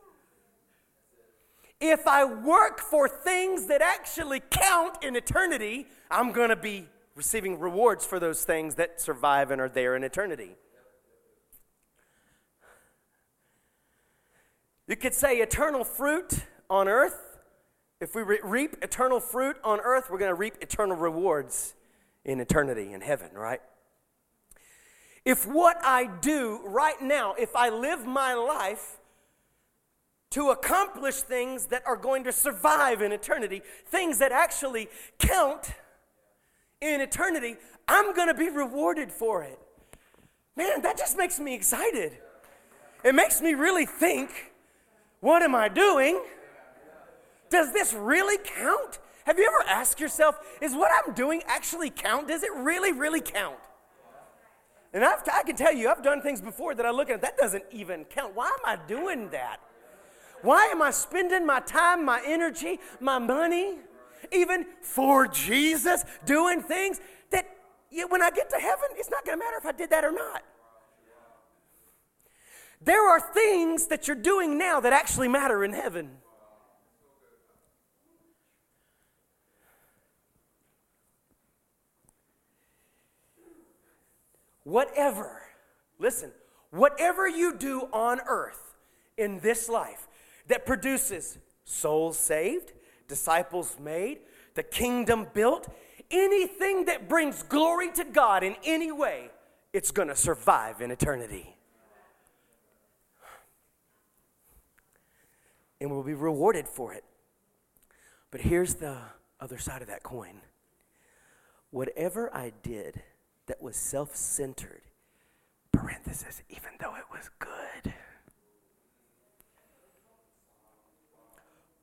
if I work for things that actually count in eternity, I'm going to be receiving rewards for those things that survive and are there in eternity. You could say eternal fruit on earth. If we re- reap eternal fruit on earth, we're going to reap eternal rewards in eternity in heaven, right? If what I do right now, if I live my life to accomplish things that are going to survive in eternity, things that actually count in eternity, I'm going to be rewarded for it. Man, that just makes me excited. It makes me really think what am I doing? Does this really count? Have you ever asked yourself, is what I'm doing actually count? Does it really, really count? And I've, i can tell you, I've done things before that I look at, that doesn't even count. Why am I doing that? Why am I spending my time, my energy, my money, even for Jesus, doing things that when I get to heaven, it's not going to matter if I did that or not? There are things that you're doing now that actually matter in heaven. Whatever, listen, whatever you do on earth in this life that produces souls saved, disciples made, the kingdom built, anything that brings glory to God in any way, it's going to survive in eternity. and we'll be rewarded for it. But here's the other side of that coin whatever I did that was self centered, parenthesis, even though it was good.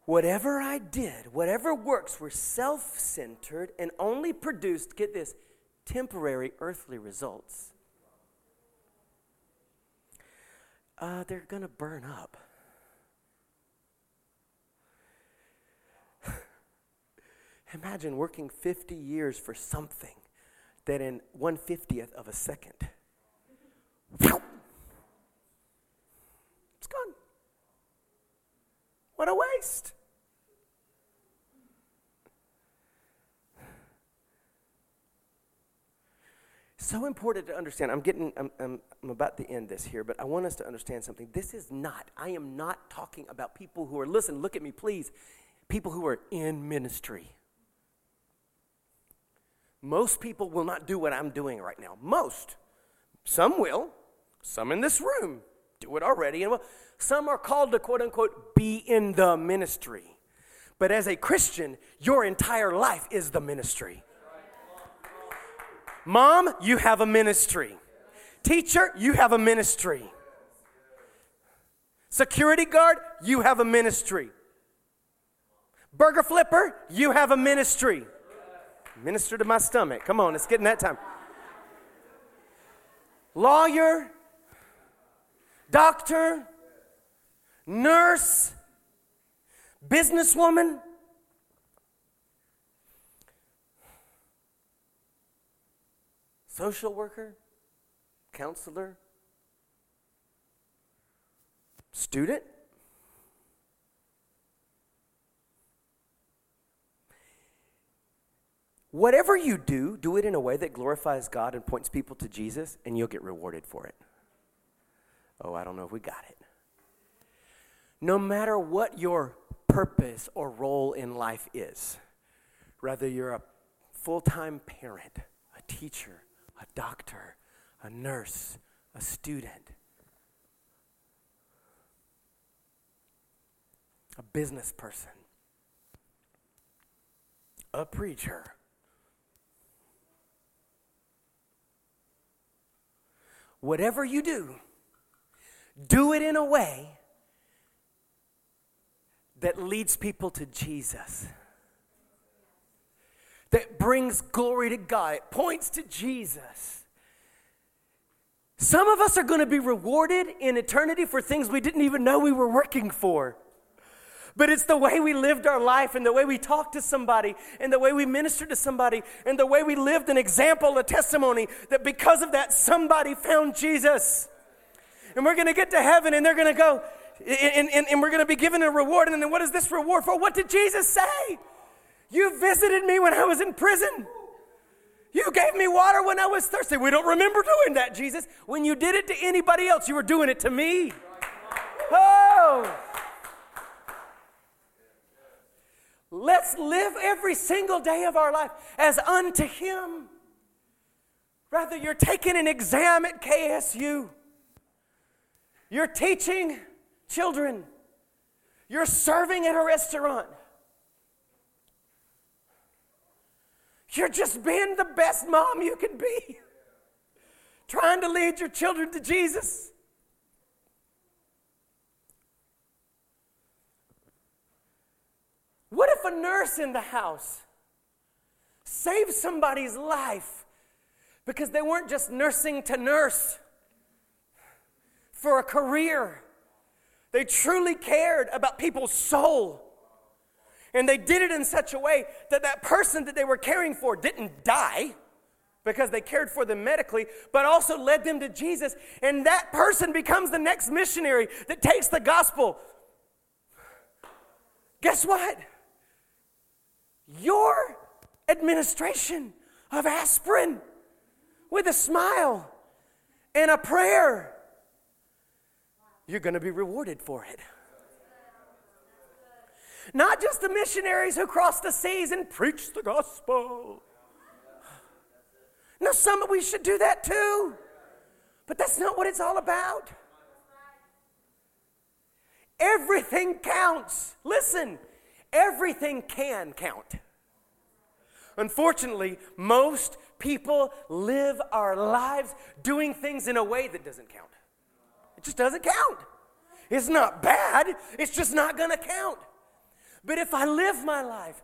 Whatever I did, whatever works were self centered and only produced, get this, temporary earthly results. Uh, they're going to burn up. Imagine working 50 years for something that in 150th of a second, it's gone. What a waste. So important to understand. I'm getting, I'm, I'm, I'm, about to end this here, but I want us to understand something. This is not, I am not talking about people who are, listen, look at me, please, people who are in ministry. Most people will not do what I'm doing right now. Most. Some will. Some in this room do it already. And some are called to quote unquote be in the ministry. But as a Christian, your entire life is the ministry. Mom, you have a ministry. Teacher, you have a ministry. Security guard, you have a ministry. Burger flipper, you have a ministry. Minister to my stomach. Come on, it's getting that time. Lawyer, doctor, nurse, businesswoman. Social worker, counselor, student, Whatever you do, do it in a way that glorifies God and points people to Jesus, and you'll get rewarded for it. Oh, I don't know if we got it. No matter what your purpose or role in life is, whether you're a full time parent, a teacher, a doctor, a nurse, a student, a business person, a preacher, whatever you do, do it in a way that leads people to Jesus, that brings glory to God, it points to Jesus. Some of us are going to be rewarded in eternity for things we didn't even know we were working for but it's the way we lived our life and the way we talked to somebody and the way we ministered to somebody and the way we lived an example, a testimony that because of that, somebody found Jesus. And we're going to get to heaven and they're going to go, and, and, and we're going to be given a reward. And then what is this reward for? What did Jesus say? You visited me when I was in prison. You gave me water when I was thirsty. We don't remember doing that, Jesus. When you did it to anybody else, you were doing it to me. Oh! Let's live every single day of our life as unto Him. Rather, you're taking an exam at KSU, you're teaching children, you're serving at a restaurant. You're just being the best mom you can be, trying to lead your children to Jesus. What if a nurse in the house saved somebody's life because they weren't just nursing to nurse for a career? They truly cared about people's soul. And they did it in such a way that that person that they were caring for didn't die because they cared for them medically, but also led them to Jesus. And that person becomes the next missionary that takes the gospel. Guess what? Your administration of aspirin with a smile and a prayer, you're going to be rewarded for it. Not just the missionaries who crossed the seas and preached the gospel. Now, some of we should do that too, but that's not what it's all about. Everything counts. Listen, everything can count. Unfortunately, most people live our lives doing things in a way that doesn't count. It just doesn't count. It's not bad, it's just not to count. But if I live my life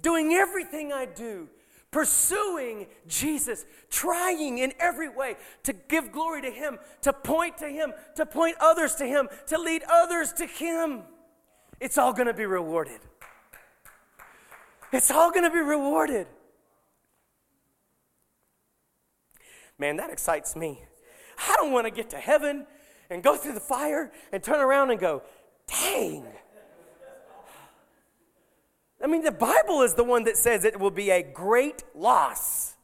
doing everything I do, pursuing Jesus, trying in every way to give glory to Him, to point to Him, to point others to Him, to lead others to Him, it's all going to be rewarded. It's all going to be rewarded. Man, that excites me. I don't want to get to heaven and go through the fire and turn around and go, dang. I mean, the Bible is the one that says it will be a great loss.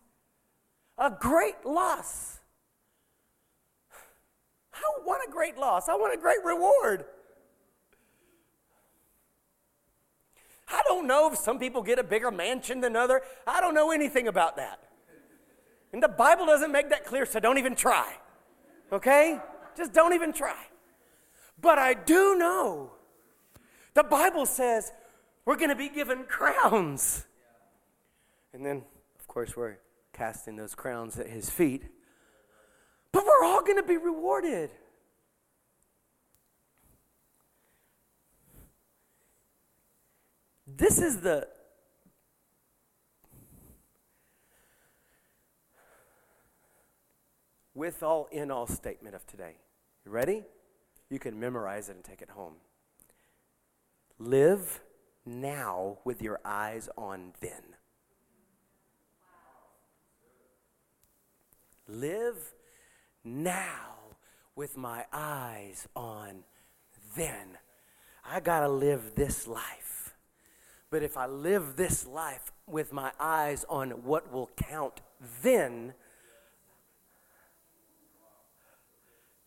A great loss. I want a great loss, I want a great reward. I don't know if some people get a bigger mansion than other. I don't know anything about that. And the Bible doesn't make that clear, so don't even try. Okay? Just don't even try. But I do know the Bible says we're going to be given crowns. And then, of course, we're casting those crowns at his feet. But we're all going to be rewarded. This is the with all in all statement of today. You ready? You can memorize it and take it home. Live now with your eyes on then. Live now with my eyes on then. I got to live this life. But if I live this life with my eyes on what will count then,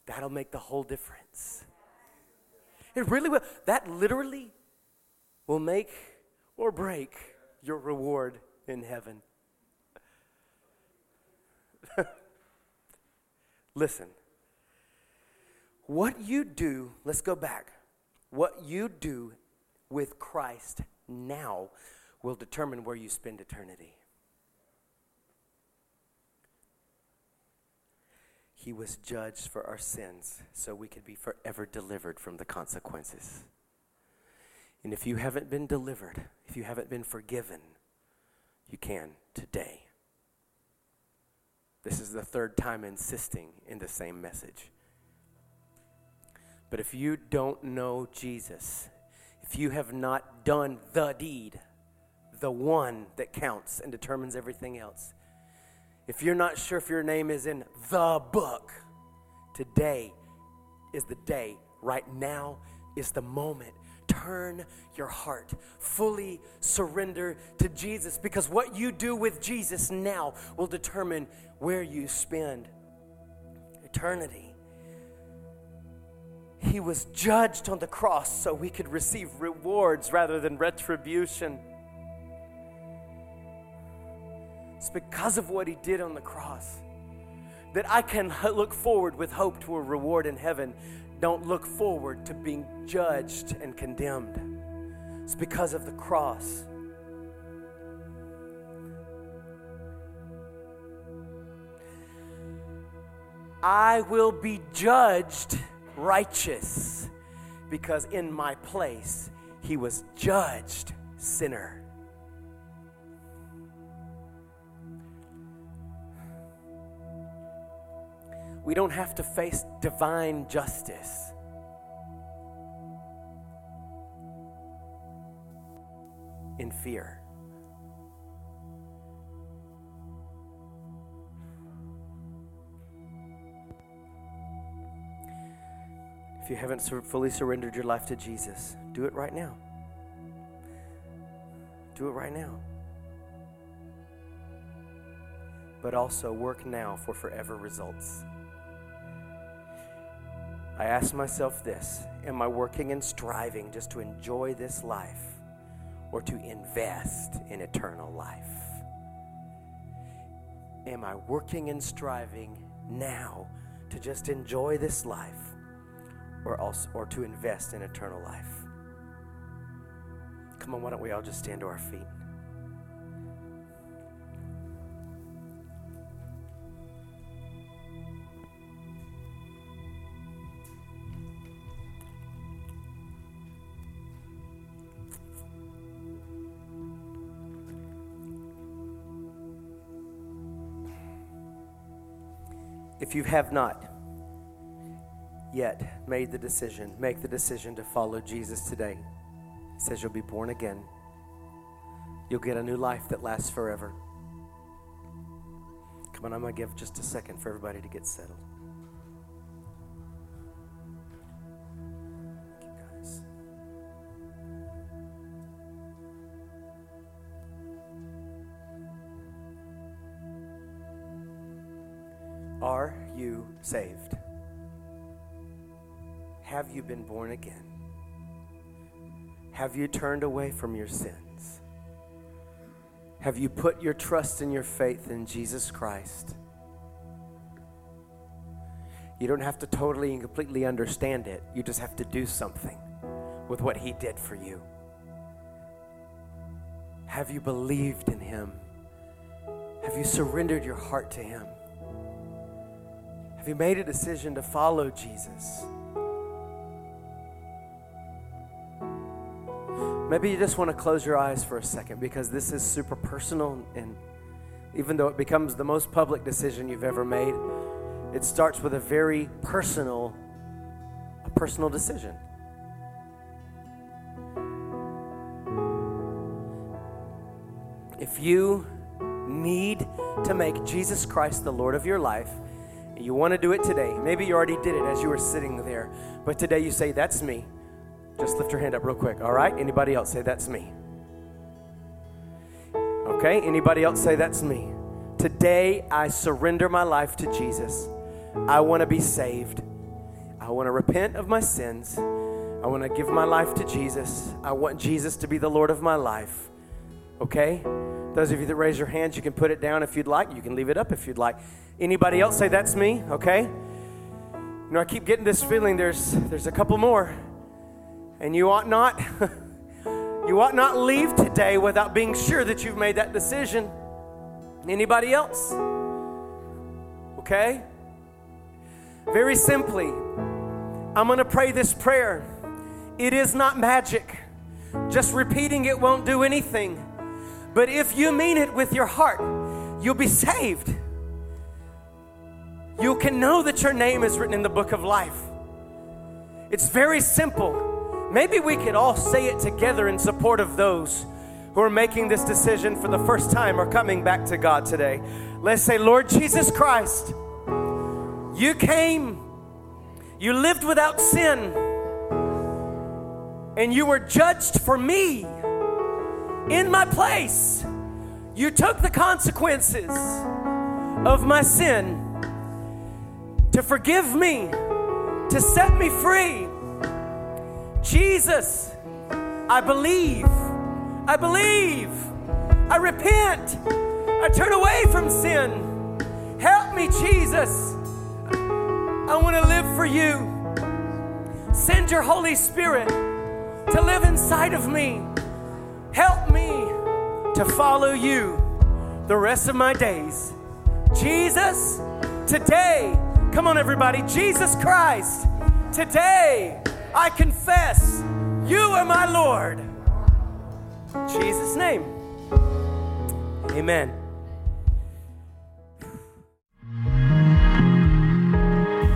that'll make the whole difference. It really will. That literally will make or break your reward in heaven. Listen, what you do, let's go back. What you do with Christ now will determine where you spend eternity. He was judged for our sins so we could be forever delivered from the consequences. And if you haven't been delivered, if you haven't been forgiven, you can today. This is the third time insisting in the same message. But if you don't know Jesus, if you have not done the deed, the one that counts and determines everything else, if you're not sure if your name is in the book, today is the day. Right now is the moment turn your heart, fully surrender to Jesus, because what you do with Jesus now will determine where you spend eternity. He was judged on the cross so we could receive rewards rather than retribution. It's because of what he did on the cross that I can look forward with hope to a reward in heaven. Don't look forward to being judged and condemned. It's because of the cross. I will be judged righteous because in my place he was judged sinner. We don't have to face divine justice. In fear. If you haven't fully surrendered your life to Jesus, do it right now. Do it right now. But also work now for forever results. I ask myself this Am I working and striving just to enjoy this life or to invest in eternal life? Am I working and striving now to just enjoy this life or, also, or to invest in eternal life. Come on, why don't we all just stand to our feet? If you have not, yet made the decision, make the decision to follow Jesus today. He says you'll be born again. You'll get a new life that lasts forever. Come on, I'm going to give just a second for everybody to get settled. Saved? Have you been born again? Have you turned away from your sins? Have you put your trust and your faith in Jesus Christ? You don't have to totally and completely understand it. You just have to do something with what He did for you. Have you believed in Him? Have you surrendered your heart to Him? Have you made a decision to follow Jesus? Maybe you just want to close your eyes for a second because this is super personal. And even though it becomes the most public decision you've ever made, it starts with a very personal, a personal decision. If you need to make Jesus Christ the Lord of your life, you want to do it today. Maybe you already did it as you were sitting there, but today you say, That's me. Just lift your hand up real quick. All right? Anybody else say that's me? Okay? Anybody else say that's me? Today I surrender my life to Jesus. I want to be saved. I want to repent of my sins. I want to give my life to Jesus. I want Jesus to be the Lord of my life. Okay? Those of you that raise your hands, you can put it down if you'd like. You can leave it up if you'd like. Anybody else say that's me? Okay? You know, I keep getting this feeling there's there's a couple more. And you ought not you ought not leave today without being sure that you've made that decision. Anybody else? Okay? Very simply, I'm going to pray this prayer. It is not magic. Just repeating it won't do anything. But if you mean it with your heart, you'll be saved. You can know that your name is written in the book of life. It's very simple. Maybe we could all say it together in support of those who are making this decision for the first time or coming back to God today. Let's say, Lord Jesus Christ, you came, you lived without sin, and you were judged for me in my place. You took the consequences of my sin to forgive me, to set me free. Jesus, I believe. I believe. I repent. I turn away from sin. Help me, Jesus. I want to live for you. Send your Holy Spirit to live inside of me. Help me to follow you the rest of my days. Jesus, today, come on, everybody, Jesus Christ, today I confess you are my Lord. In Jesus' name, amen.